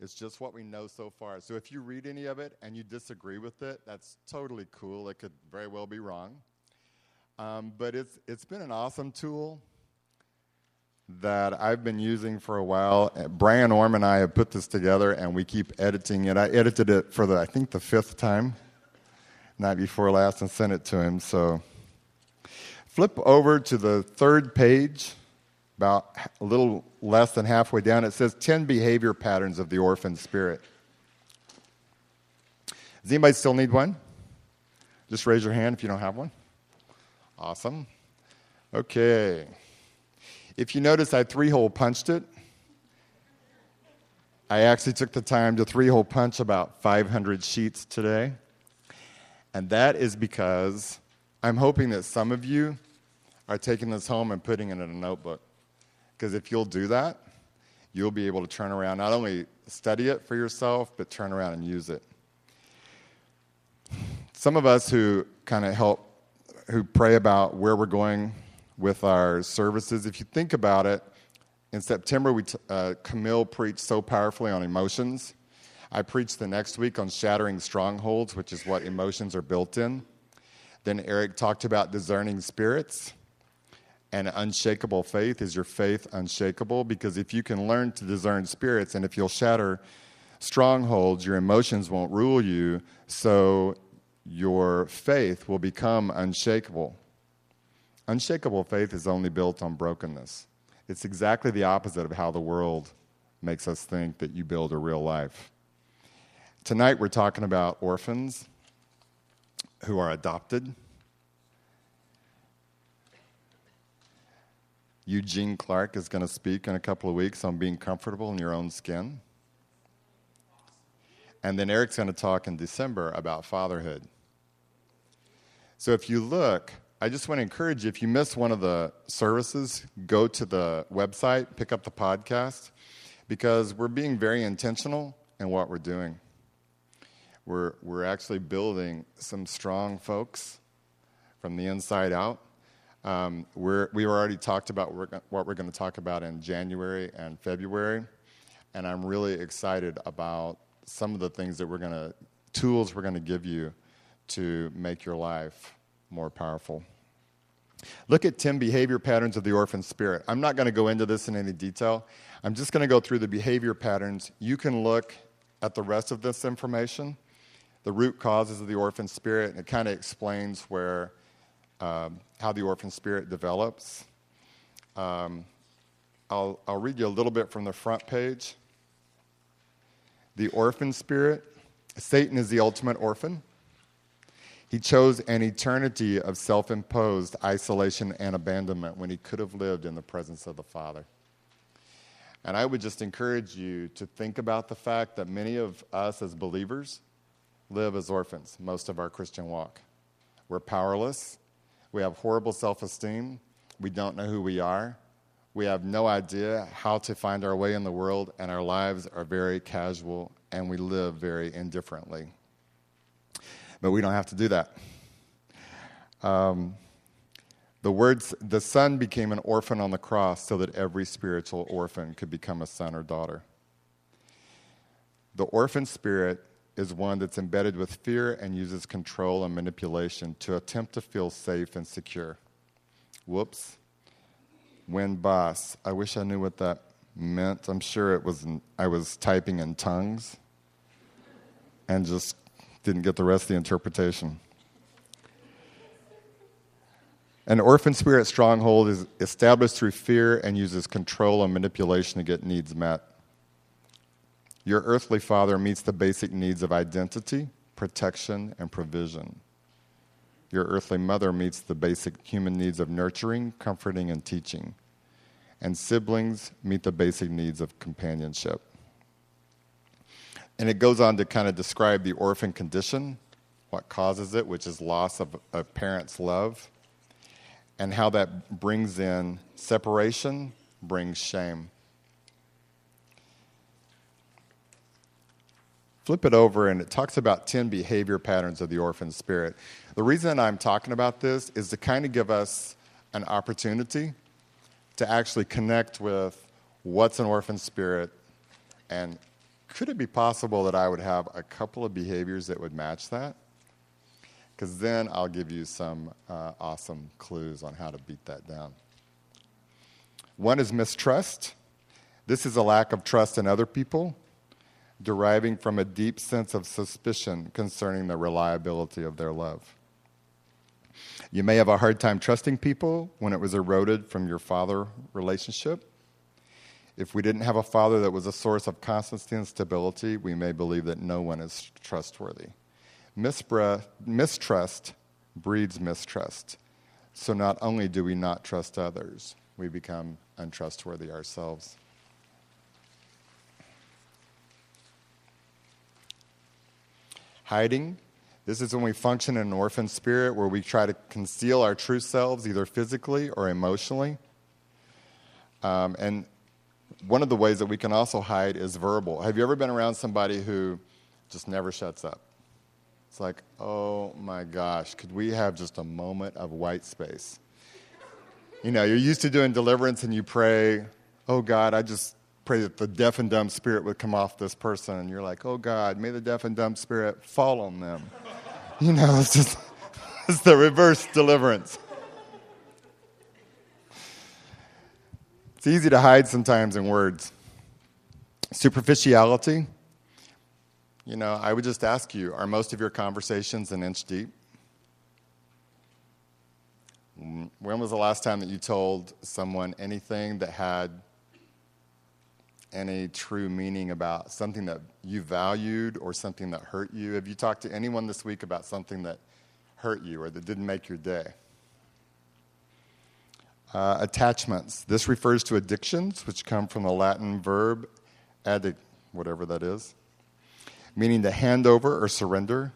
It's just what we know so far. So if you read any of it and you disagree with it, that's totally cool. It could very well be wrong. Um, but it's, it's been an awesome tool that I've been using for a while. Brian Orm and I have put this together, and we keep editing it. I edited it for the I think the fifth time, night before last, and sent it to him. So flip over to the third page, about a little less than halfway down. It says ten behavior patterns of the orphan spirit. Does anybody still need one? Just raise your hand if you don't have one. Awesome. Okay. If you notice, I three hole punched it. I actually took the time to three hole punch about 500 sheets today. And that is because I'm hoping that some of you are taking this home and putting it in a notebook. Because if you'll do that, you'll be able to turn around, not only study it for yourself, but turn around and use it. Some of us who kind of help, who pray about where we're going with our services. If you think about it, in September, we t- uh, Camille preached so powerfully on emotions. I preached the next week on shattering strongholds, which is what emotions are built in. Then Eric talked about discerning spirits. And unshakable faith is your faith unshakable? Because if you can learn to discern spirits and if you'll shatter strongholds, your emotions won't rule you, so your faith will become unshakable. Unshakable faith is only built on brokenness. It's exactly the opposite of how the world makes us think that you build a real life. Tonight we're talking about orphans who are adopted. Eugene Clark is going to speak in a couple of weeks on being comfortable in your own skin. And then Eric's going to talk in December about fatherhood. So if you look, I just want to encourage you if you miss one of the services, go to the website, pick up the podcast, because we're being very intentional in what we're doing. We're, we're actually building some strong folks from the inside out. Um, we already talked about what we're going to talk about in January and February, and I'm really excited about some of the things that we're going to, tools we're going to give you to make your life more powerful. Look at 10 behavior patterns of the orphan spirit. I'm not going to go into this in any detail. I'm just going to go through the behavior patterns. You can look at the rest of this information, the root causes of the orphan spirit, and it kind of explains where, um, how the orphan spirit develops. Um, I'll, I'll read you a little bit from the front page. The orphan spirit Satan is the ultimate orphan. He chose an eternity of self imposed isolation and abandonment when he could have lived in the presence of the Father. And I would just encourage you to think about the fact that many of us as believers live as orphans most of our Christian walk. We're powerless, we have horrible self esteem, we don't know who we are, we have no idea how to find our way in the world, and our lives are very casual and we live very indifferently. But we don't have to do that. Um, the words, the son became an orphan on the cross so that every spiritual orphan could become a son or daughter. The orphan spirit is one that's embedded with fear and uses control and manipulation to attempt to feel safe and secure. Whoops. When boss. I wish I knew what that meant. I'm sure it was I was typing in tongues and just didn't get the rest of the interpretation. An orphan spirit stronghold is established through fear and uses control and manipulation to get needs met. Your earthly father meets the basic needs of identity, protection, and provision. Your earthly mother meets the basic human needs of nurturing, comforting, and teaching. And siblings meet the basic needs of companionship. And it goes on to kind of describe the orphan condition, what causes it, which is loss of a parent's love, and how that brings in separation, brings shame. Flip it over, and it talks about 10 behavior patterns of the orphan spirit. The reason I'm talking about this is to kind of give us an opportunity to actually connect with what's an orphan spirit and could it be possible that I would have a couple of behaviors that would match that? Because then I'll give you some uh, awesome clues on how to beat that down. One is mistrust. This is a lack of trust in other people, deriving from a deep sense of suspicion concerning the reliability of their love. You may have a hard time trusting people when it was eroded from your father relationship. If we didn't have a father that was a source of constancy and stability, we may believe that no one is trustworthy. mistrust breeds mistrust. So not only do we not trust others, we become untrustworthy ourselves. Hiding. This is when we function in an orphan spirit where we try to conceal our true selves, either physically or emotionally. Um, and one of the ways that we can also hide is verbal. Have you ever been around somebody who just never shuts up? It's like, oh my gosh, could we have just a moment of white space? You know, you're used to doing deliverance and you pray, oh God, I just pray that the deaf and dumb spirit would come off this person. And you're like, oh God, may the deaf and dumb spirit fall on them. You know, it's just, it's the reverse deliverance. It's easy to hide sometimes in words. Superficiality. You know, I would just ask you are most of your conversations an inch deep? When was the last time that you told someone anything that had any true meaning about something that you valued or something that hurt you? Have you talked to anyone this week about something that hurt you or that didn't make your day? Uh, attachments. This refers to addictions, which come from the Latin verb addict, whatever that is, meaning to hand over or surrender.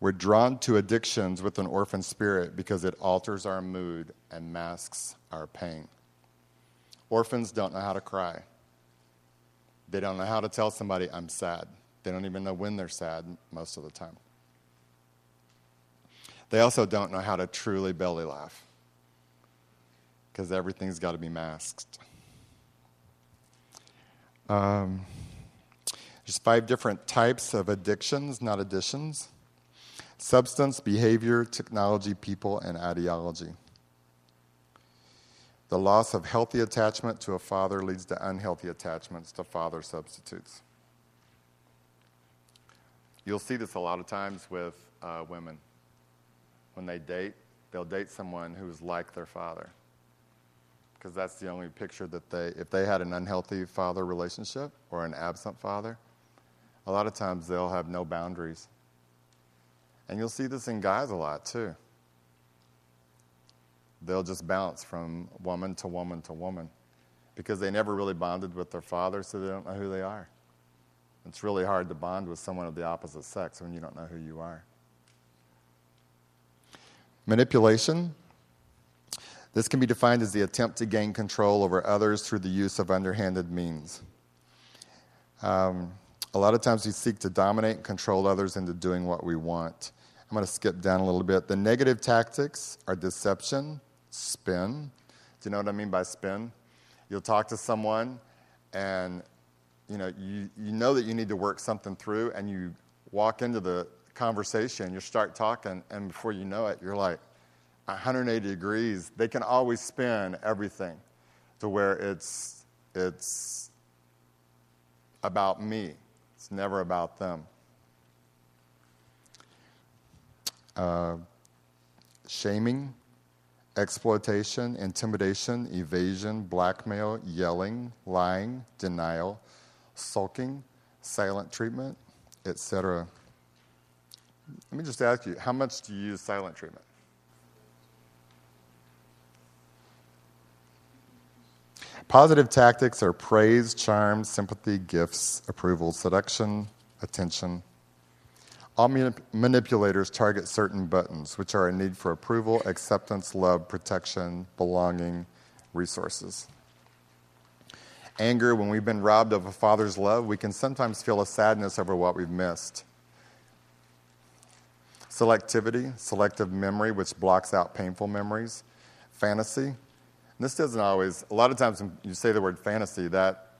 We're drawn to addictions with an orphan spirit because it alters our mood and masks our pain. Orphans don't know how to cry. They don't know how to tell somebody, I'm sad. They don't even know when they're sad most of the time. They also don't know how to truly belly laugh because everything's got to be masked. Um, there's five different types of addictions, not additions substance, behavior, technology, people, and ideology. The loss of healthy attachment to a father leads to unhealthy attachments to father substitutes. You'll see this a lot of times with uh, women. When they date, they'll date someone who's like their father because that's the only picture that they, if they had an unhealthy father relationship or an absent father, a lot of times they'll have no boundaries. And you'll see this in guys a lot too. They'll just bounce from woman to woman to woman because they never really bonded with their father, so they don't know who they are. It's really hard to bond with someone of the opposite sex when you don't know who you are. Manipulation this can be defined as the attempt to gain control over others through the use of underhanded means. Um, a lot of times we seek to dominate and control others into doing what we want. I'm going to skip down a little bit. The negative tactics are deception, spin. Do you know what I mean by spin? You'll talk to someone and you know, you, you know that you need to work something through and you walk into the conversation, you start talking, and before you know it, you're like, 180 degrees, they can always spin everything to where it's, it's about me. It's never about them. Uh, shaming, exploitation, intimidation, evasion, blackmail, yelling, lying, denial, sulking, silent treatment, etc. Let me just ask you, how much do you use silent treatment? Positive tactics are praise, charm, sympathy, gifts, approval, seduction, attention. All manipulators target certain buttons, which are a need for approval, acceptance, love, protection, belonging, resources. Anger, when we've been robbed of a father's love, we can sometimes feel a sadness over what we've missed. Selectivity, selective memory, which blocks out painful memories. Fantasy, and this doesn't always, a lot of times when you say the word fantasy, that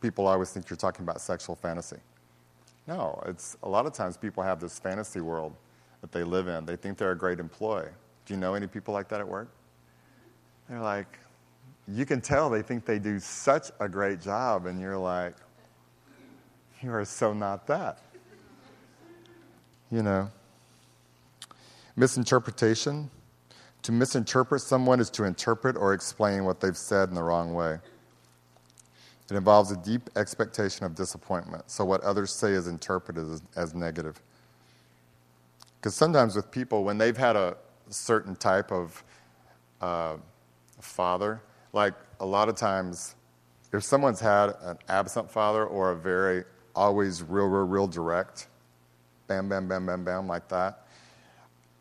people always think you're talking about sexual fantasy. No, it's a lot of times people have this fantasy world that they live in. They think they're a great employee. Do you know any people like that at work? They're like, you can tell they think they do such a great job, and you're like, you are so not that. You know. Misinterpretation. To misinterpret someone is to interpret or explain what they've said in the wrong way. It involves a deep expectation of disappointment, so what others say is interpreted as, as negative. Because sometimes with people, when they've had a certain type of uh, father, like a lot of times, if someone's had an absent father or a very always real, real, real direct, bam, bam, bam, bam, bam, like that,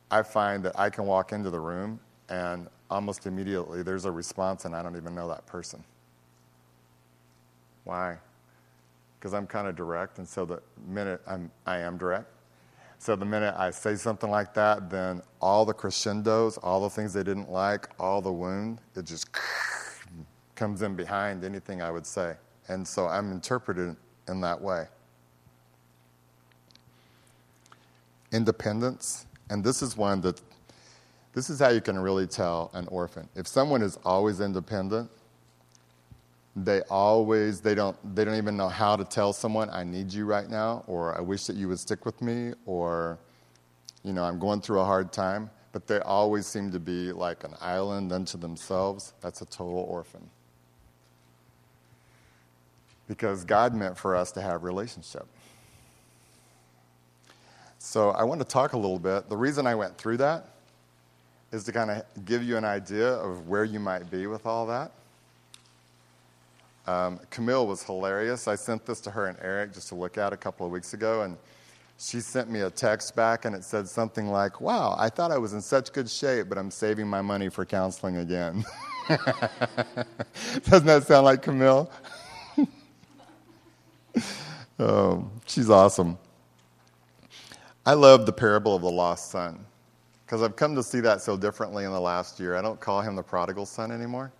I find that I can walk into the room and almost immediately there's a response and I don't even know that person. Why? Because I'm kind of direct, and so the minute I'm, I am direct, so the minute I say something like that, then all the crescendos, all the things they didn't like, all the wound, it just comes in behind anything I would say. And so I'm interpreted in that way. Independence, and this is one that this is how you can really tell an orphan. If someone is always independent, they always they don't they don't even know how to tell someone I need you right now or I wish that you would stick with me or you know I'm going through a hard time. But they always seem to be like an island unto themselves. That's a total orphan. Because God meant for us to have relationship. So I want to talk a little bit. The reason I went through that is to kind of give you an idea of where you might be with all that um, Camille was hilarious. I sent this to her and Eric just to look at a couple of weeks ago, and she sent me a text back, and it said something like, Wow, I thought I was in such good shape, but I'm saving my money for counseling again. Doesn't that sound like Camille? oh, she's awesome. I love the parable of the lost son because I've come to see that so differently in the last year. I don't call him the prodigal son anymore.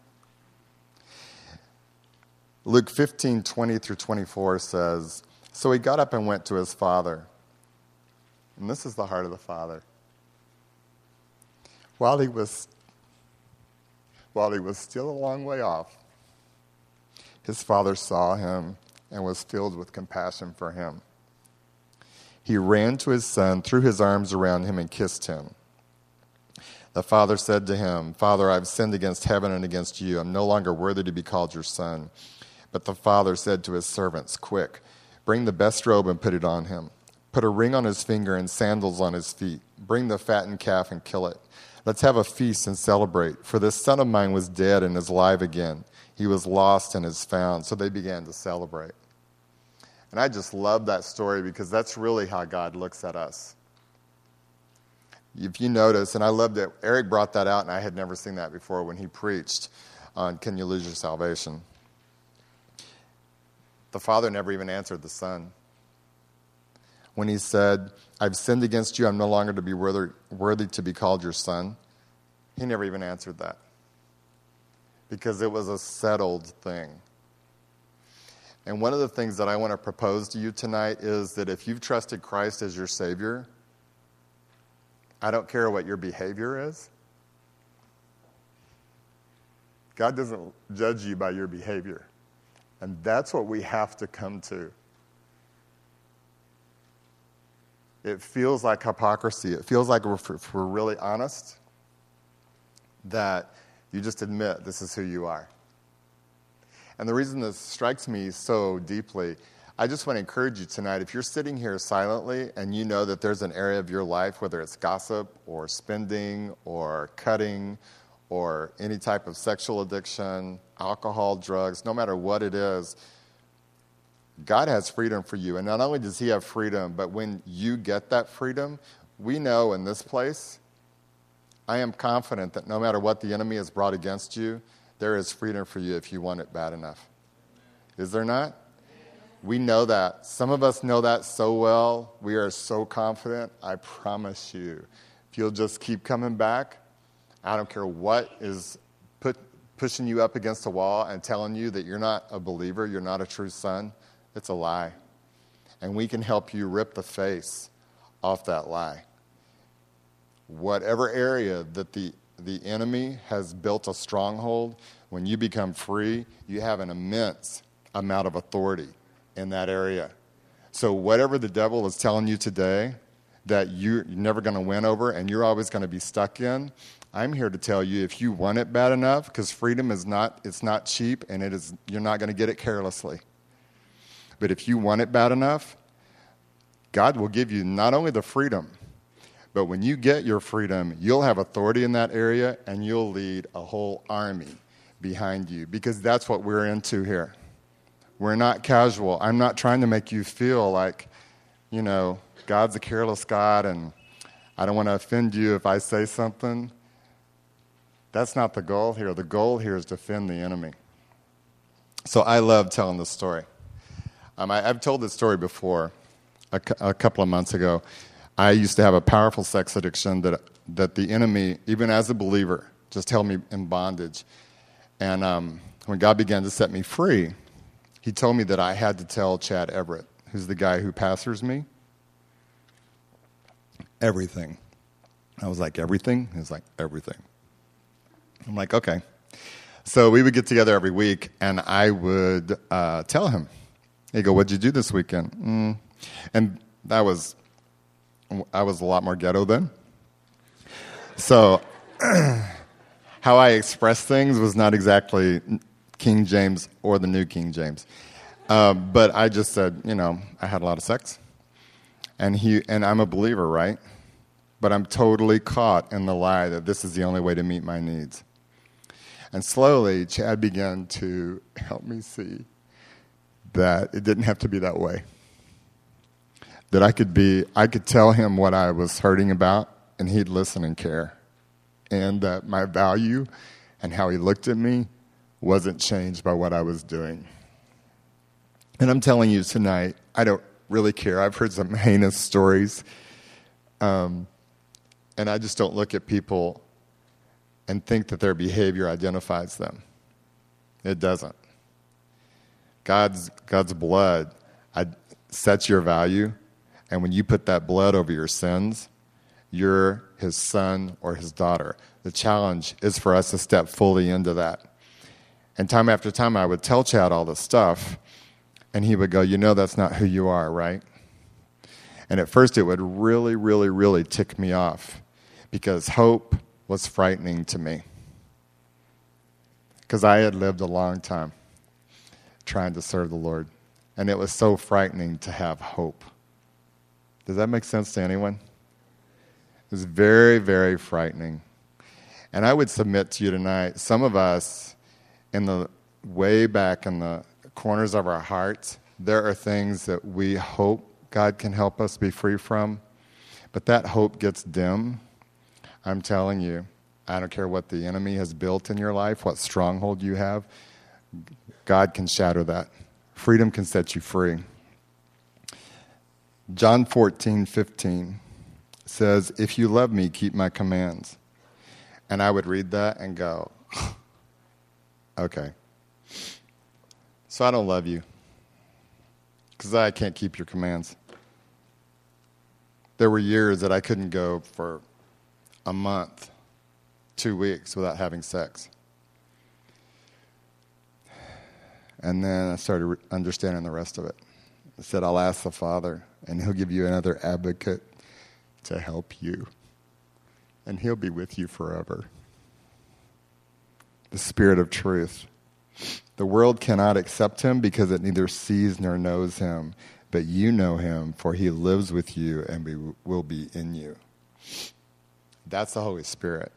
Luke 15, 20 through 24 says, So he got up and went to his father. And this is the heart of the father. While he was while he was still a long way off, his father saw him and was filled with compassion for him. He ran to his son, threw his arms around him, and kissed him. The father said to him, Father, I've sinned against heaven and against you. I'm no longer worthy to be called your son. But the father said to his servants, Quick, bring the best robe and put it on him. Put a ring on his finger and sandals on his feet. Bring the fattened calf and kill it. Let's have a feast and celebrate. For this son of mine was dead and is alive again. He was lost and is found. So they began to celebrate. And I just love that story because that's really how God looks at us. If you notice, and I loved it, Eric brought that out, and I had never seen that before when he preached on Can You Lose Your Salvation? The father never even answered the son. When he said, I've sinned against you, I'm no longer to be worthy, worthy to be called your son, he never even answered that. Because it was a settled thing. And one of the things that I want to propose to you tonight is that if you've trusted Christ as your Savior, I don't care what your behavior is. God doesn't judge you by your behavior. And that's what we have to come to. It feels like hypocrisy. It feels like, if we're really honest, that you just admit this is who you are. And the reason this strikes me so deeply, I just want to encourage you tonight if you're sitting here silently and you know that there's an area of your life, whether it's gossip or spending or cutting or any type of sexual addiction, alcohol, drugs, no matter what it is, God has freedom for you. And not only does He have freedom, but when you get that freedom, we know in this place, I am confident that no matter what the enemy has brought against you, there is freedom for you if you want it bad enough. Is there not? We know that. Some of us know that so well. We are so confident. I promise you. If you'll just keep coming back, I don't care what is put, pushing you up against a wall and telling you that you're not a believer, you're not a true son, it's a lie. And we can help you rip the face off that lie. Whatever area that the, the enemy has built a stronghold, when you become free, you have an immense amount of authority in that area. So, whatever the devil is telling you today that you're never going to win over and you're always going to be stuck in, I'm here to tell you if you want it bad enough, because freedom is not, it's not cheap and it is, you're not going to get it carelessly. But if you want it bad enough, God will give you not only the freedom, but when you get your freedom, you'll have authority in that area and you'll lead a whole army behind you because that's what we're into here. We're not casual. I'm not trying to make you feel like, you know, God's a careless God and I don't want to offend you if I say something. That's not the goal here. The goal here is defend the enemy. So I love telling this story. Um, I, have told this story before, a, a couple of months ago. I used to have a powerful sex addiction that, that the enemy, even as a believer, just held me in bondage. And um, when God began to set me free, He told me that I had to tell Chad Everett, who's the guy who pastors me, everything. I was like, everything? He was like, everything. I'm like, okay. So we would get together every week, and I would uh, tell him, "He'd go, what'd you do this weekend?" Mm. And that was, I was a lot more ghetto then. So, how I expressed things was not exactly King James or the New King James, uh, but I just said, you know, I had a lot of sex, and he and I'm a believer, right? But I'm totally caught in the lie that this is the only way to meet my needs. And slowly, Chad began to help me see that it didn't have to be that way. That I could be, I could tell him what I was hurting about, and he'd listen and care. And that my value and how he looked at me wasn't changed by what I was doing. And I'm telling you tonight, I don't really care. I've heard some heinous stories. Um, and I just don't look at people and think that their behavior identifies them. It doesn't. God's, God's blood sets your value, and when you put that blood over your sins, you're his son or his daughter. The challenge is for us to step fully into that. And time after time, I would tell Chad all this stuff, and he would go, You know, that's not who you are, right? And at first, it would really, really, really tick me off because hope was frightening to me because I had lived a long time trying to serve the Lord. And it was so frightening to have hope. Does that make sense to anyone? It was very, very frightening. And I would submit to you tonight some of us, in the way back in the corners of our hearts, there are things that we hope God can help us be free from, but that hope gets dim I'm telling you, I don't care what the enemy has built in your life, what stronghold you have, God can shatter that. Freedom can set you free. John 14, 15 says, If you love me, keep my commands. And I would read that and go, Okay. So I don't love you because I can't keep your commands. There were years that I couldn't go for a month, two weeks without having sex. And then I started understanding the rest of it. I said, I'll ask the Father, and He'll give you another advocate to help you. And He'll be with you forever. The Spirit of truth. The world cannot accept Him because it neither sees nor knows Him, but you know Him, for He lives with you and will be in you. That's the Holy Spirit.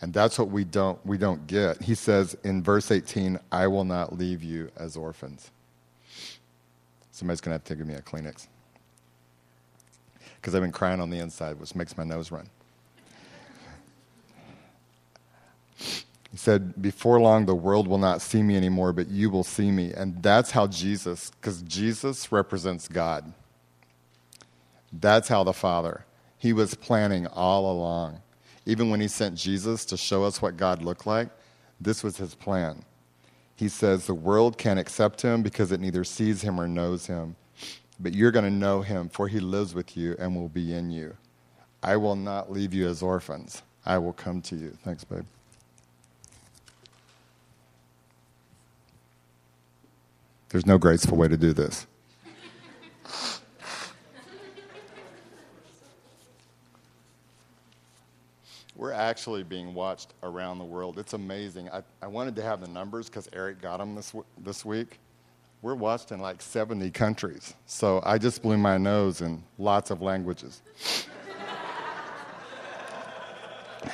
And that's what we don't, we don't get. He says in verse 18, I will not leave you as orphans. Somebody's going to have to give me a Kleenex. Because I've been crying on the inside, which makes my nose run. He said, Before long, the world will not see me anymore, but you will see me. And that's how Jesus, because Jesus represents God. That's how the Father. He was planning all along. Even when he sent Jesus to show us what God looked like, This was his plan. He says the world can't accept him because it neither sees him or knows him. But you're going to know him, for he lives with you and will be in you. I will not leave you as orphans. I will come to you. Thanks, babe. There's no graceful way to do this. We're actually being watched around the world. It's amazing. I, I wanted to have the numbers because Eric got them this, this week. We're watched in like 70 countries. So I just blew my nose in lots of languages.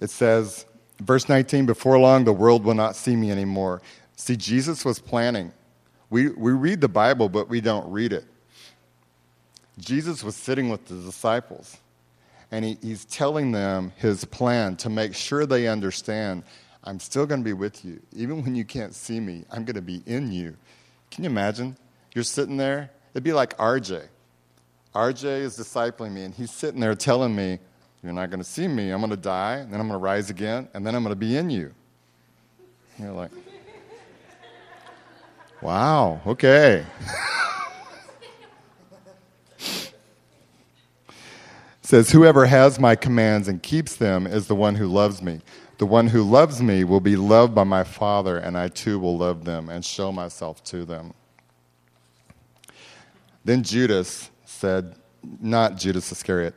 it says, verse 19, before long the world will not see me anymore. See, Jesus was planning. We, we read the Bible, but we don't read it. Jesus was sitting with the disciples and he, he's telling them his plan to make sure they understand I'm still going to be with you. Even when you can't see me, I'm going to be in you. Can you imagine? You're sitting there. It'd be like RJ. RJ is discipling me, and he's sitting there telling me, You're not going to see me. I'm going to die, and then I'm going to rise again, and then I'm going to be in you. And you're like, Wow, okay. says, Whoever has my commands and keeps them is the one who loves me. The one who loves me will be loved by my Father, and I too will love them and show myself to them. Then Judas said, Not Judas Iscariot,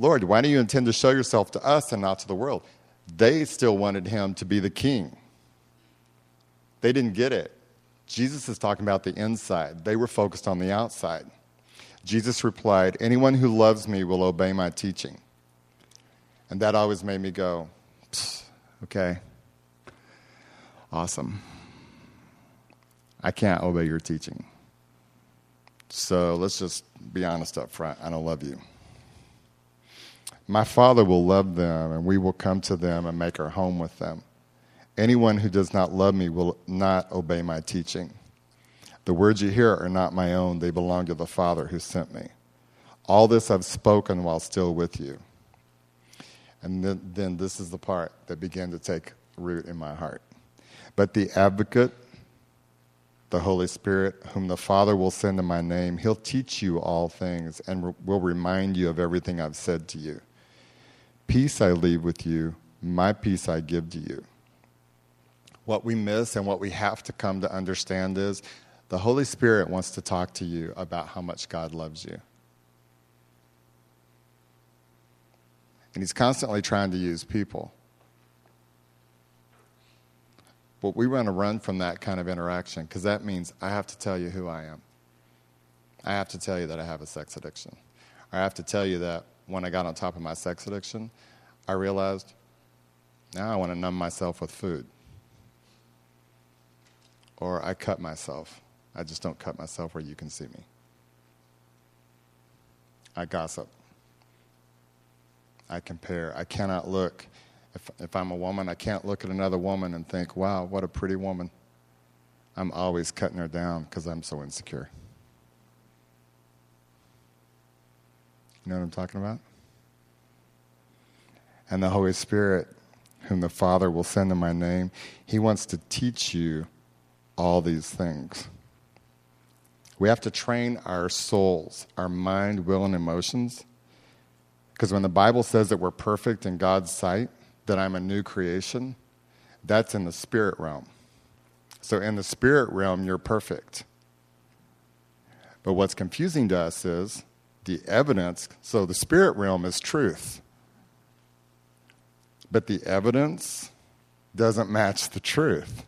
Lord, why do you intend to show yourself to us and not to the world? They still wanted him to be the king. They didn't get it. Jesus is talking about the inside, they were focused on the outside. Jesus replied, Anyone who loves me will obey my teaching. And that always made me go, okay, awesome. I can't obey your teaching. So let's just be honest up front. I don't love you. My Father will love them, and we will come to them and make our home with them. Anyone who does not love me will not obey my teaching. The words you hear are not my own, they belong to the Father who sent me. All this I've spoken while still with you. And then, then this is the part that began to take root in my heart. But the advocate, the Holy Spirit, whom the Father will send in my name, he'll teach you all things and re- will remind you of everything I've said to you. Peace I leave with you, my peace I give to you. What we miss and what we have to come to understand is the Holy Spirit wants to talk to you about how much God loves you. And He's constantly trying to use people. But we want to run from that kind of interaction because that means I have to tell you who I am. I have to tell you that I have a sex addiction. I have to tell you that when I got on top of my sex addiction, I realized now I want to numb myself with food. Or I cut myself. I just don't cut myself where you can see me. I gossip. I compare. I cannot look. If, if I'm a woman, I can't look at another woman and think, wow, what a pretty woman. I'm always cutting her down because I'm so insecure. You know what I'm talking about? And the Holy Spirit, whom the Father will send in my name, He wants to teach you all these things. We have to train our souls, our mind, will, and emotions. Because when the Bible says that we're perfect in God's sight, that I'm a new creation, that's in the spirit realm. So in the spirit realm, you're perfect. But what's confusing to us is the evidence. So the spirit realm is truth. But the evidence doesn't match the truth.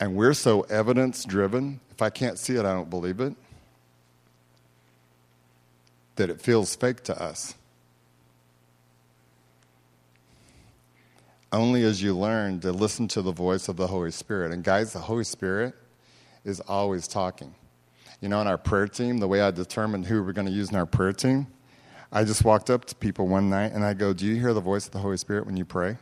And we're so evidence driven if I can't see it, I don't believe it. That it feels fake to us. Only as you learn to listen to the voice of the Holy Spirit. And guys, the Holy Spirit is always talking. You know, in our prayer team, the way I determined who we're going to use in our prayer team, I just walked up to people one night and I go, Do you hear the voice of the Holy Spirit when you pray?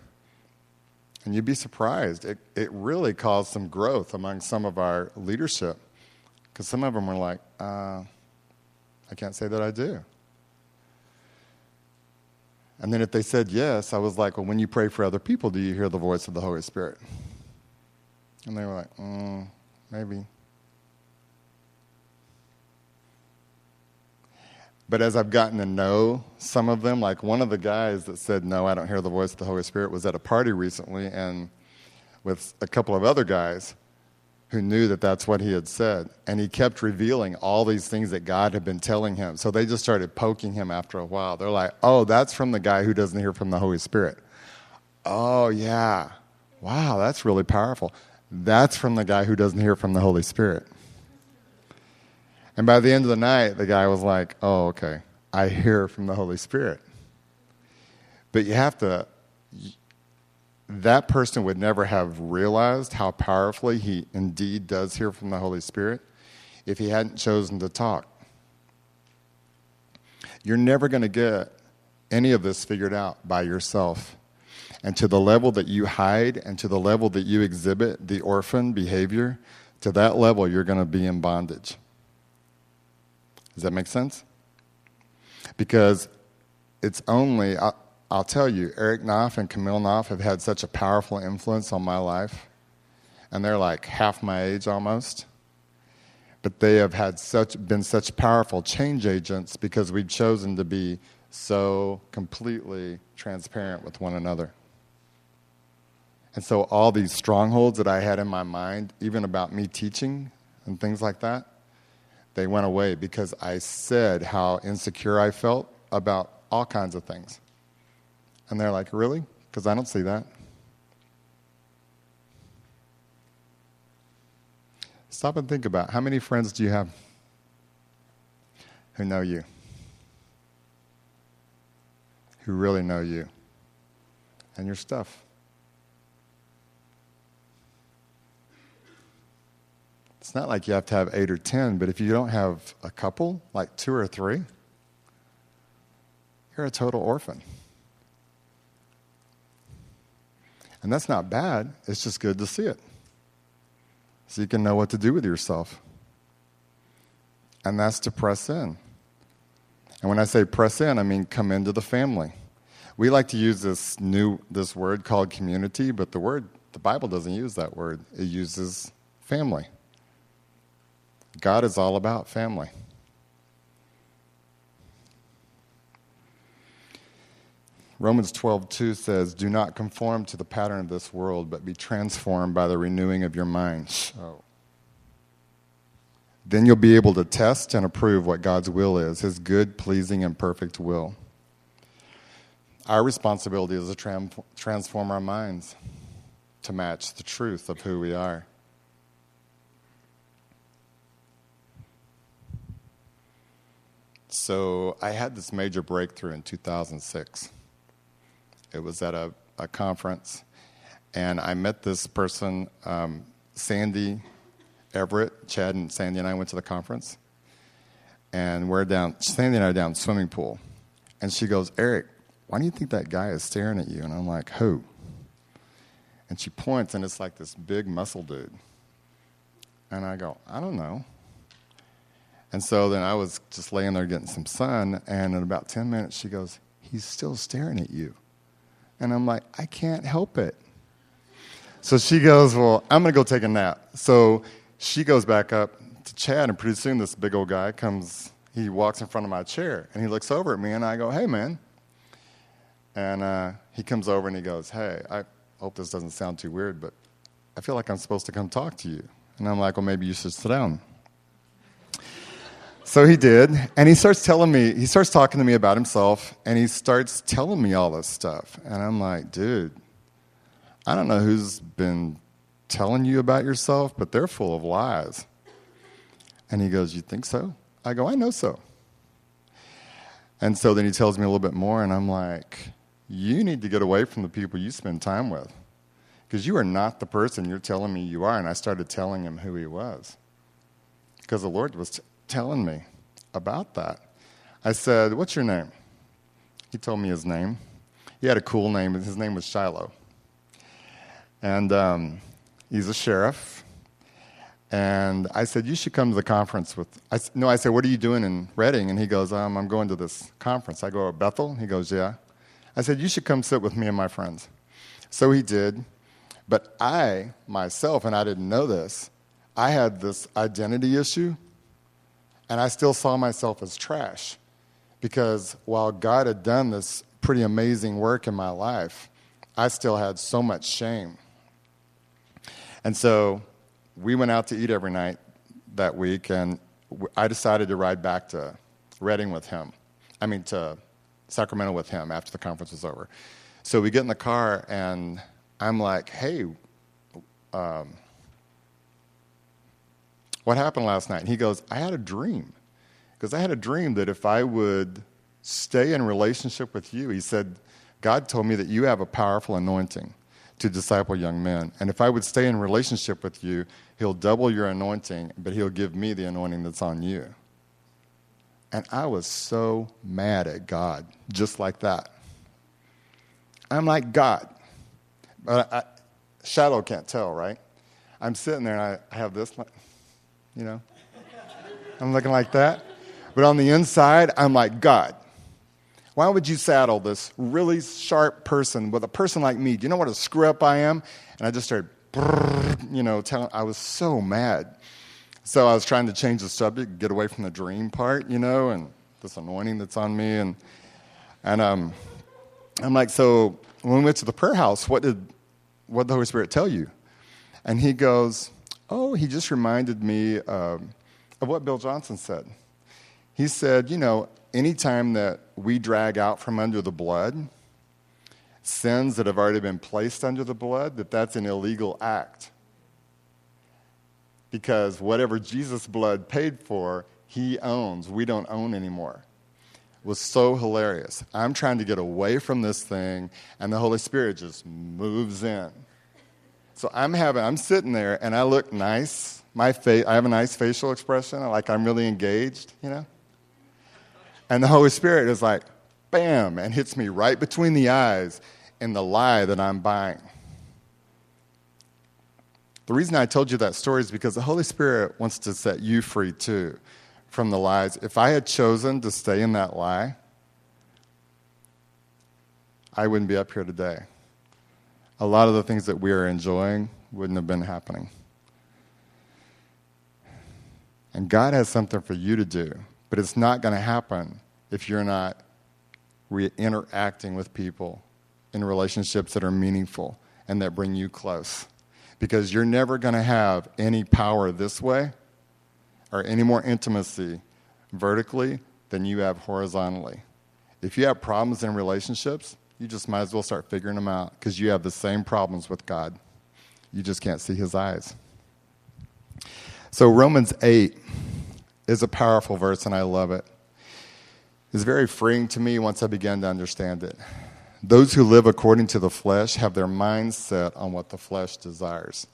And you'd be surprised. It, it really caused some growth among some of our leadership. Because some of them were like, uh, I can't say that I do. And then if they said yes, I was like, well, when you pray for other people, do you hear the voice of the Holy Spirit? And they were like, mm, maybe. But as I've gotten to know some of them, like one of the guys that said, No, I don't hear the voice of the Holy Spirit, was at a party recently and with a couple of other guys who knew that that's what he had said. And he kept revealing all these things that God had been telling him. So they just started poking him after a while. They're like, Oh, that's from the guy who doesn't hear from the Holy Spirit. Oh, yeah. Wow, that's really powerful. That's from the guy who doesn't hear from the Holy Spirit. And by the end of the night, the guy was like, Oh, okay, I hear from the Holy Spirit. But you have to, that person would never have realized how powerfully he indeed does hear from the Holy Spirit if he hadn't chosen to talk. You're never going to get any of this figured out by yourself. And to the level that you hide and to the level that you exhibit the orphan behavior, to that level, you're going to be in bondage. Does that make sense? Because it's only, I'll, I'll tell you, Eric Knopf and Camille Knopf have had such a powerful influence on my life. And they're like half my age almost. But they have had such, been such powerful change agents because we've chosen to be so completely transparent with one another. And so, all these strongholds that I had in my mind, even about me teaching and things like that, they went away because I said how insecure I felt about all kinds of things. And they're like, Really? Because I don't see that. Stop and think about how many friends do you have who know you? Who really know you and your stuff? It's not like you have to have eight or ten, but if you don't have a couple, like two or three, you're a total orphan. And that's not bad, it's just good to see it. So you can know what to do with yourself. And that's to press in. And when I say press in, I mean come into the family. We like to use this new this word called community, but the word the Bible doesn't use that word. It uses family. God is all about family. Romans 12:2 says, "Do not conform to the pattern of this world, but be transformed by the renewing of your minds." Oh. Then you'll be able to test and approve what God's will is, his good, pleasing, and perfect will. Our responsibility is to transform our minds to match the truth of who we are. So I had this major breakthrough in 2006. It was at a, a conference, and I met this person, um, Sandy Everett. Chad and Sandy and I went to the conference, and we're down. Sandy and I are down swimming pool, and she goes, "Eric, why do you think that guy is staring at you?" And I'm like, "Who?" And she points, and it's like this big muscle dude. And I go, "I don't know." And so then I was just laying there getting some sun, and in about 10 minutes, she goes, He's still staring at you. And I'm like, I can't help it. So she goes, Well, I'm going to go take a nap. So she goes back up to Chad, and pretty soon this big old guy comes, he walks in front of my chair, and he looks over at me, and I go, Hey, man. And uh, he comes over and he goes, Hey, I hope this doesn't sound too weird, but I feel like I'm supposed to come talk to you. And I'm like, Well, maybe you should sit down. So he did, and he starts telling me, he starts talking to me about himself, and he starts telling me all this stuff. And I'm like, dude, I don't know who's been telling you about yourself, but they're full of lies. And he goes, You think so? I go, I know so. And so then he tells me a little bit more, and I'm like, You need to get away from the people you spend time with. Because you are not the person you're telling me you are. And I started telling him who he was. Because the Lord was telling me about that. I said, What's your name? He told me his name. He had a cool name. and His name was Shiloh. And um, he's a sheriff. And I said, You should come to the conference with. I, no, I said, What are you doing in Redding? And he goes, um, I'm going to this conference. I go, to Bethel? He goes, Yeah. I said, You should come sit with me and my friends. So he did. But I, myself, and I didn't know this, I had this identity issue, and I still saw myself as trash. Because while God had done this pretty amazing work in my life, I still had so much shame. And so we went out to eat every night that week, and I decided to ride back to Redding with him. I mean, to Sacramento with him after the conference was over. So we get in the car, and I'm like, hey, um, what happened last night? And he goes, I had a dream. Because I had a dream that if I would stay in relationship with you, he said, God told me that you have a powerful anointing to disciple young men. And if I would stay in relationship with you, he'll double your anointing, but he'll give me the anointing that's on you. And I was so mad at God, just like that. I'm like, God. But I, shadow can't tell, right? I'm sitting there and I, I have this, you know, I'm looking like that. But on the inside, I'm like, God, why would you saddle this really sharp person with a person like me? Do you know what a screw up I am? And I just started, you know, telling, I was so mad. So I was trying to change the subject, get away from the dream part, you know, and this anointing that's on me. And, and um, I'm like, so when we went to the prayer house, what did, what did the Holy Spirit tell you? And he goes, oh, he just reminded me um, of what Bill Johnson said. He said, you know, anytime that we drag out from under the blood sins that have already been placed under the blood, that that's an illegal act because whatever Jesus' blood paid for, he owns. We don't own anymore. Was so hilarious. I'm trying to get away from this thing, and the Holy Spirit just moves in. So I'm having, I'm sitting there, and I look nice. My face, I have a nice facial expression, like I'm really engaged, you know. And the Holy Spirit is like, bam, and hits me right between the eyes in the lie that I'm buying. The reason I told you that story is because the Holy Spirit wants to set you free too from the lies. If I had chosen to stay in that lie, I wouldn't be up here today. A lot of the things that we are enjoying wouldn't have been happening. And God has something for you to do, but it's not going to happen if you're not re- interacting with people in relationships that are meaningful and that bring you close because you're never going to have any power this way or any more intimacy vertically than you have horizontally. If you have problems in relationships, you just might as well start figuring them out because you have the same problems with God. You just can't see his eyes. So, Romans 8 is a powerful verse, and I love it. It's very freeing to me once I began to understand it. Those who live according to the flesh have their minds set on what the flesh desires.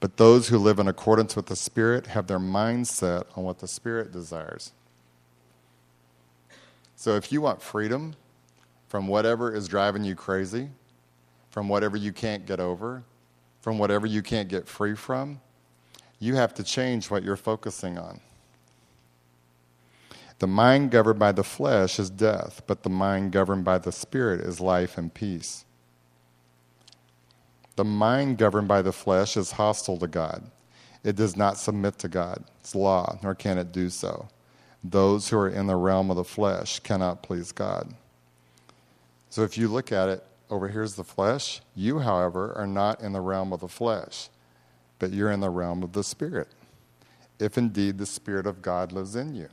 But those who live in accordance with the Spirit have their minds set on what the Spirit desires. So if you want freedom from whatever is driving you crazy, from whatever you can't get over, from whatever you can't get free from, you have to change what you're focusing on. The mind governed by the flesh is death, but the mind governed by the Spirit is life and peace. The mind governed by the flesh is hostile to God. It does not submit to God's law, nor can it do so. Those who are in the realm of the flesh cannot please God. So if you look at it, over here's the flesh. You, however, are not in the realm of the flesh, but you're in the realm of the Spirit, if indeed the Spirit of God lives in you.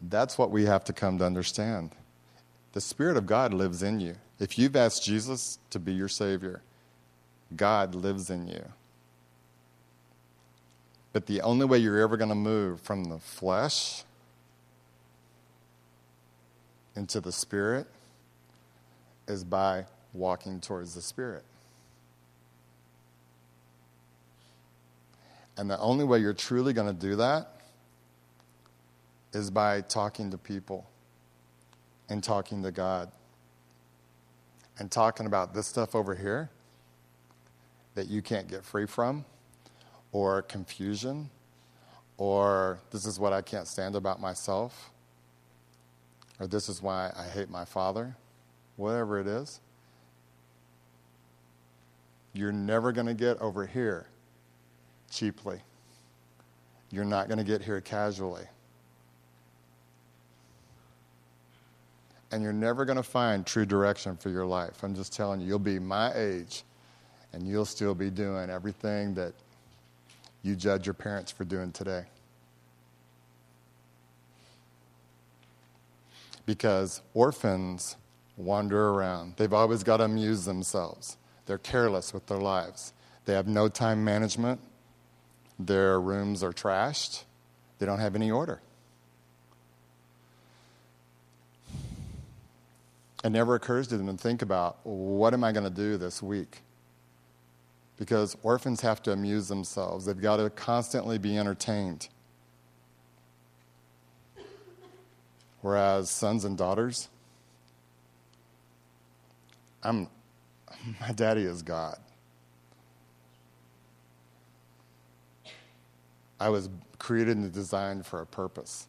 That's what we have to come to understand. The Spirit of God lives in you. If you've asked Jesus to be your Savior, God lives in you. But the only way you're ever going to move from the flesh into the Spirit is by walking towards the Spirit. And the only way you're truly going to do that is by talking to people and talking to God and talking about this stuff over here that you can't get free from, or confusion or this is what I can't stand about myself or this is why I hate my father, whatever it is, you're never going to get over here cheaply. You're not going to get here casually. And you're never going to find true direction for your life. I'm just telling you, you'll be my age and you'll still be doing everything that you judge your parents for doing today. Because orphans wander around, they've always got to amuse themselves. They're careless with their lives. They have no time management. Their rooms are trashed. They don't have any order. It never occurs to them to think about what am I going to do this week? Because orphans have to amuse themselves, they've got to constantly be entertained. Whereas sons and daughters, I'm, my daddy is God. I was created and designed for a purpose.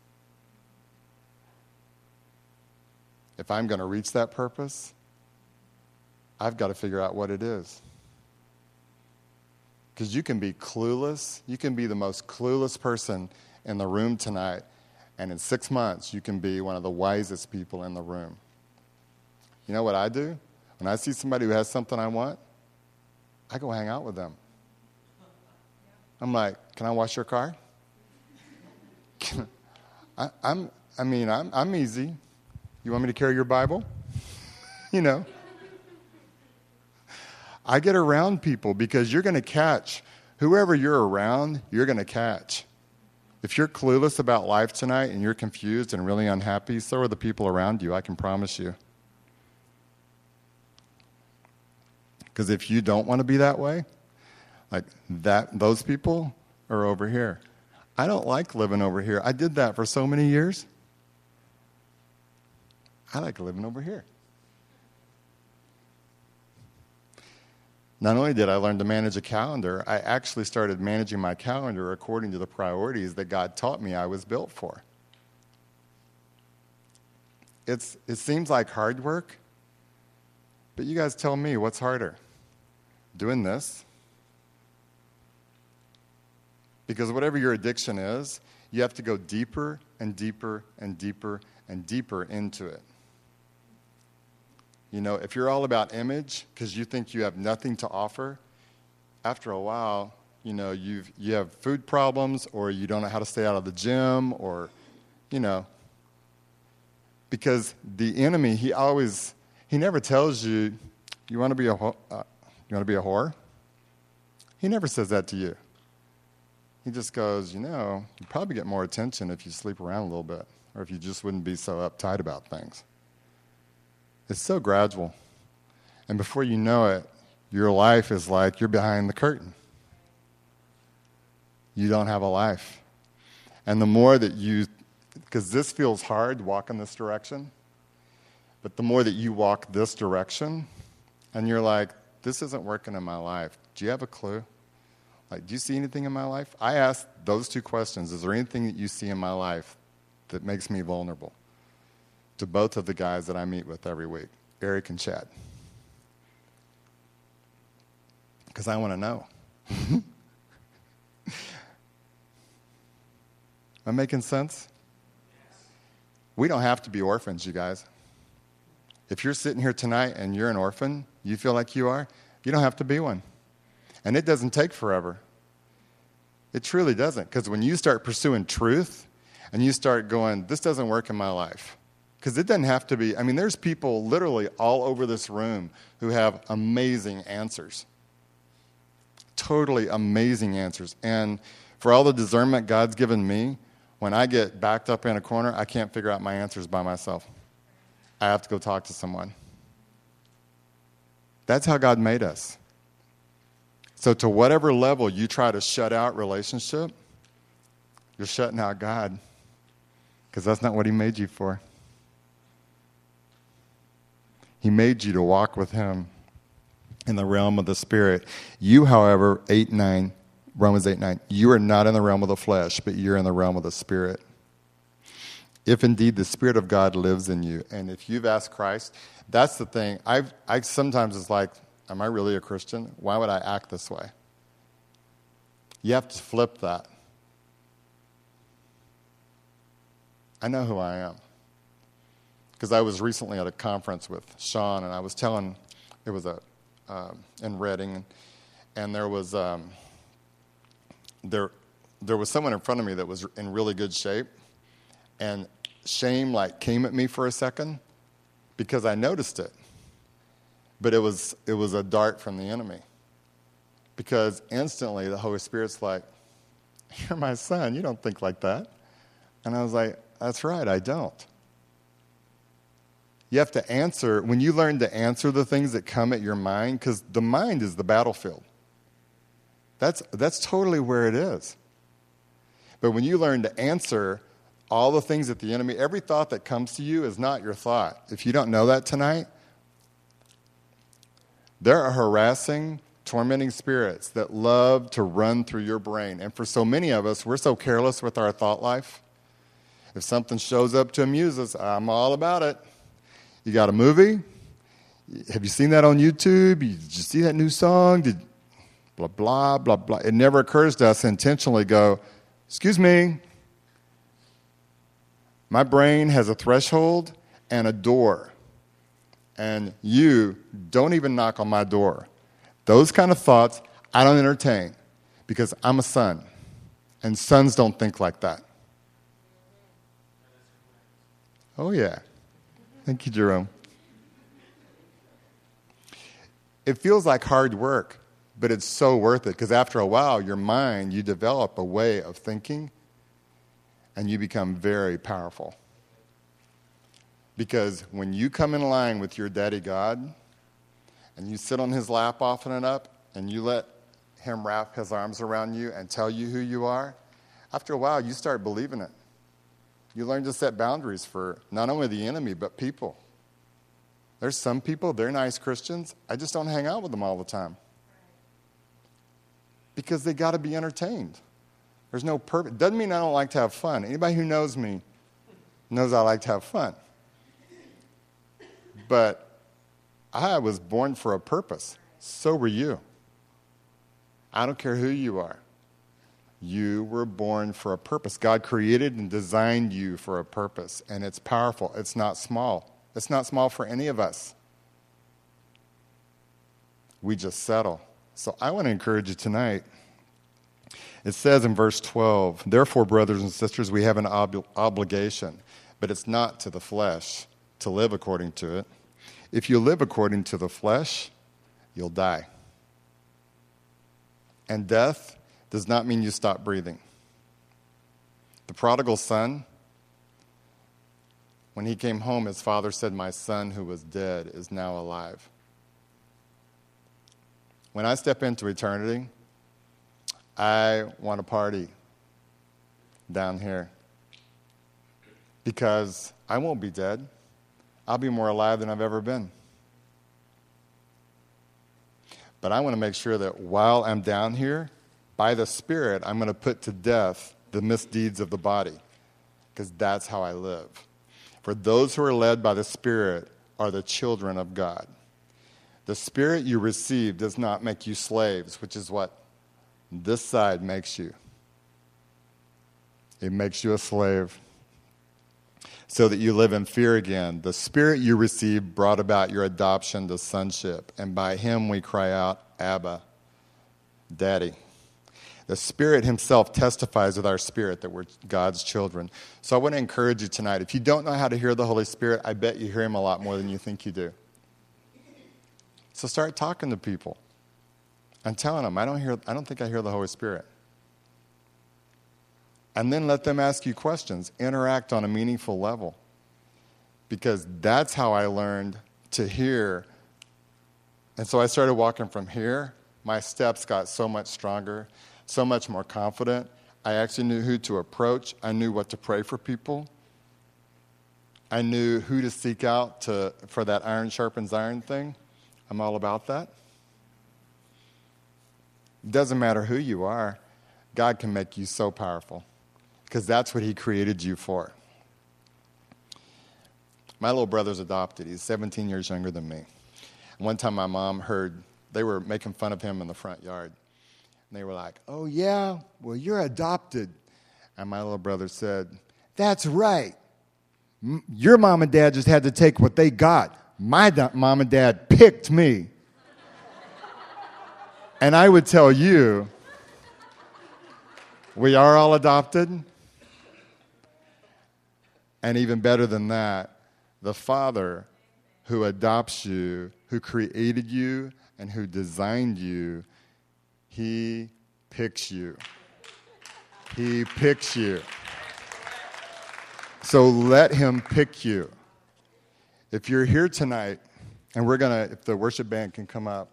If I'm going to reach that purpose, I've got to figure out what it is. Because you can be clueless. You can be the most clueless person in the room tonight, and in six months, you can be one of the wisest people in the room. You know what I do? When I see somebody who has something I want, I go hang out with them. I'm like, can I wash your car? I, am I mean, I'm, I'm easy. You want me to carry your Bible? you know. I get around people because you're going to catch whoever you're around, you're going to catch. If you're clueless about life tonight and you're confused and really unhappy, so are the people around you, I can promise you. Because if you don't want to be that way, like that, those people are over here. I don't like living over here. I did that for so many years. I like living over here. Not only did I learn to manage a calendar, I actually started managing my calendar according to the priorities that God taught me I was built for. It's, it seems like hard work, but you guys tell me what's harder? Doing this because whatever your addiction is, you have to go deeper and deeper and deeper and deeper into it. You know, if you're all about image because you think you have nothing to offer, after a while, you know, you've, you have food problems or you don't know how to stay out of the gym or, you know, because the enemy, he always, he never tells you, you want to be a, uh, you want to be a whore? He never says that to you. He just goes, You know, you'd probably get more attention if you sleep around a little bit, or if you just wouldn't be so uptight about things. It's so gradual. And before you know it, your life is like you're behind the curtain. You don't have a life. And the more that you, because this feels hard, walk in this direction, but the more that you walk this direction, and you're like, this isn't working in my life. Do you have a clue? Like, do you see anything in my life? I ask those two questions. Is there anything that you see in my life that makes me vulnerable? To both of the guys that I meet with every week, Eric and Chad. Because I want to know. Am I making sense? We don't have to be orphans, you guys. If you're sitting here tonight and you're an orphan, you feel like you are, you don't have to be one. And it doesn't take forever. It truly doesn't. Because when you start pursuing truth and you start going, this doesn't work in my life. Because it doesn't have to be, I mean, there's people literally all over this room who have amazing answers. Totally amazing answers. And for all the discernment God's given me, when I get backed up in a corner, I can't figure out my answers by myself. I have to go talk to someone. That's how God made us. So, to whatever level you try to shut out relationship, you're shutting out God because that's not what He made you for. He made you to walk with Him in the realm of the Spirit. You, however, 8 9, Romans 8 9. You are not in the realm of the flesh, but you're in the realm of the Spirit. If indeed the Spirit of God lives in you, and if you've asked Christ, that's the thing. I've, I sometimes it's like, am I really a Christian? Why would I act this way? You have to flip that. I know who I am. Because I was recently at a conference with Sean, and I was telling, it was a, uh, in Redding, and there was, um, there, there was someone in front of me that was in really good shape, and shame like came at me for a second because I noticed it. But it was, it was a dart from the enemy. Because instantly the Holy Spirit's like, You're my son. You don't think like that. And I was like, That's right, I don't. You have to answer, when you learn to answer the things that come at your mind, because the mind is the battlefield. That's, that's totally where it is. But when you learn to answer all the things that the enemy, every thought that comes to you is not your thought. If you don't know that tonight, there are harassing, tormenting spirits that love to run through your brain. And for so many of us, we're so careless with our thought life. If something shows up to amuse us, I'm all about it. You got a movie? Have you seen that on YouTube? Did you see that new song? Did blah blah blah blah. It never occurs to us intentionally go, excuse me, my brain has a threshold and a door. And you don't even knock on my door. Those kind of thoughts I don't entertain because I'm a son. And sons don't think like that. Oh, yeah. Thank you, Jerome. It feels like hard work, but it's so worth it because after a while, your mind, you develop a way of thinking and you become very powerful. Because when you come in line with your daddy God and you sit on his lap often enough and you let him wrap his arms around you and tell you who you are, after a while you start believing it. You learn to set boundaries for not only the enemy, but people. There's some people, they're nice Christians. I just don't hang out with them all the time. Because they got to be entertained. There's no purpose. Doesn't mean I don't like to have fun. Anybody who knows me knows I like to have fun. But I was born for a purpose. So were you. I don't care who you are. You were born for a purpose. God created and designed you for a purpose, and it's powerful. It's not small. It's not small for any of us. We just settle. So I want to encourage you tonight it says in verse 12, Therefore, brothers and sisters, we have an ob- obligation, but it's not to the flesh to live according to it. If you live according to the flesh, you'll die. And death does not mean you stop breathing. The prodigal son, when he came home, his father said, My son who was dead is now alive. When I step into eternity, I want to party down here because I won't be dead. I'll be more alive than I've ever been. But I want to make sure that while I'm down here, by the Spirit, I'm going to put to death the misdeeds of the body because that's how I live. For those who are led by the Spirit are the children of God. The Spirit you receive does not make you slaves, which is what this side makes you. It makes you a slave so that you live in fear again. The spirit you received brought about your adoption to sonship, and by him we cry out, Abba, Daddy. The Spirit Himself testifies with our spirit that we're God's children. So I want to encourage you tonight. If you don't know how to hear the Holy Spirit, I bet you hear Him a lot more than you think you do. So start talking to people. I'm telling them, I don't, hear, I don't think I hear the Holy Spirit. And then let them ask you questions, interact on a meaningful level. Because that's how I learned to hear. And so I started walking from here. My steps got so much stronger, so much more confident. I actually knew who to approach, I knew what to pray for people. I knew who to seek out to, for that iron sharpens iron thing. I'm all about that. It doesn't matter who you are. God can make you so powerful because that's what He created you for. My little brother's adopted. He's 17 years younger than me. One time my mom heard they were making fun of him in the front yard. And they were like, Oh, yeah? Well, you're adopted. And my little brother said, That's right. Your mom and dad just had to take what they got. My mom and dad picked me. and I would tell you, we are all adopted. And even better than that, the Father who adopts you, who created you, and who designed you, He picks you. He picks you. So let Him pick you. If you're here tonight, and we're going to, if the worship band can come up,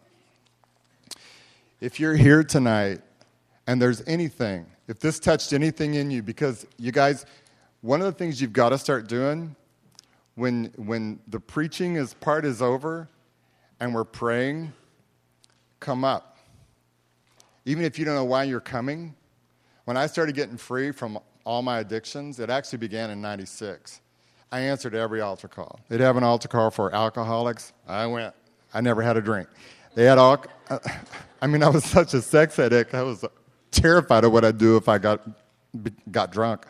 if you're here tonight and there's anything, if this touched anything in you, because you guys, one of the things you've got to start doing when, when the preaching is part is over and we're praying, come up. Even if you don't know why you're coming. When I started getting free from all my addictions, it actually began in 96. I answered every altar call. They'd have an altar call for alcoholics. I went. I never had a drink. They had all, I mean, I was such a sex addict. I was terrified of what I'd do if I got, got drunk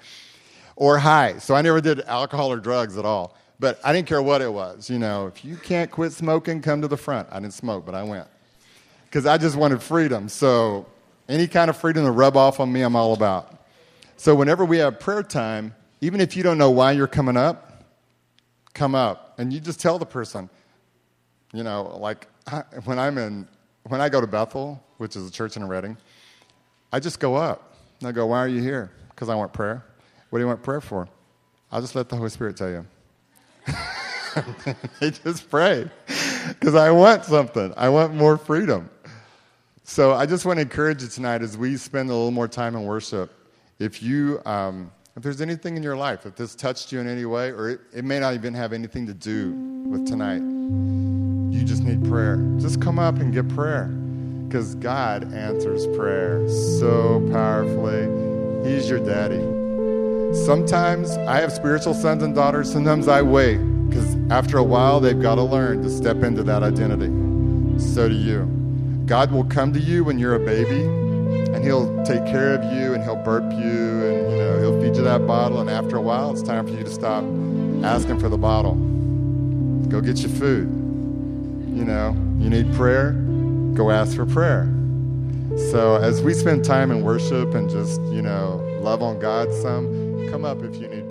or high. So I never did alcohol or drugs at all. But I didn't care what it was. You know, if you can't quit smoking, come to the front. I didn't smoke, but I went. Because I just wanted freedom. So any kind of freedom to rub off on me, I'm all about. So whenever we have prayer time, even if you don't know why you're coming up, come up. And you just tell the person, you know, like when I'm in, when I go to Bethel, which is a church in Redding, I just go up. And I go, why are you here? Because I want prayer. What do you want prayer for? I'll just let the Holy Spirit tell you. they just pray because I want something. I want more freedom. So I just want to encourage you tonight as we spend a little more time in worship. If you, um, if there's anything in your life, if this touched you in any way, or it, it may not even have anything to do with tonight, you just need prayer. Just come up and get prayer because God answers prayer so powerfully. He's your daddy. Sometimes I have spiritual sons and daughters, sometimes I wait because after a while they've got to learn to step into that identity. So do you. God will come to you when you're a baby and he'll take care of you and he'll burp you and you know he'll feed you that bottle and after a while it's time for you to stop asking for the bottle. Go get your food. You know, you need prayer, go ask for prayer. So as we spend time in worship and just, you know, love on God some, come up if you need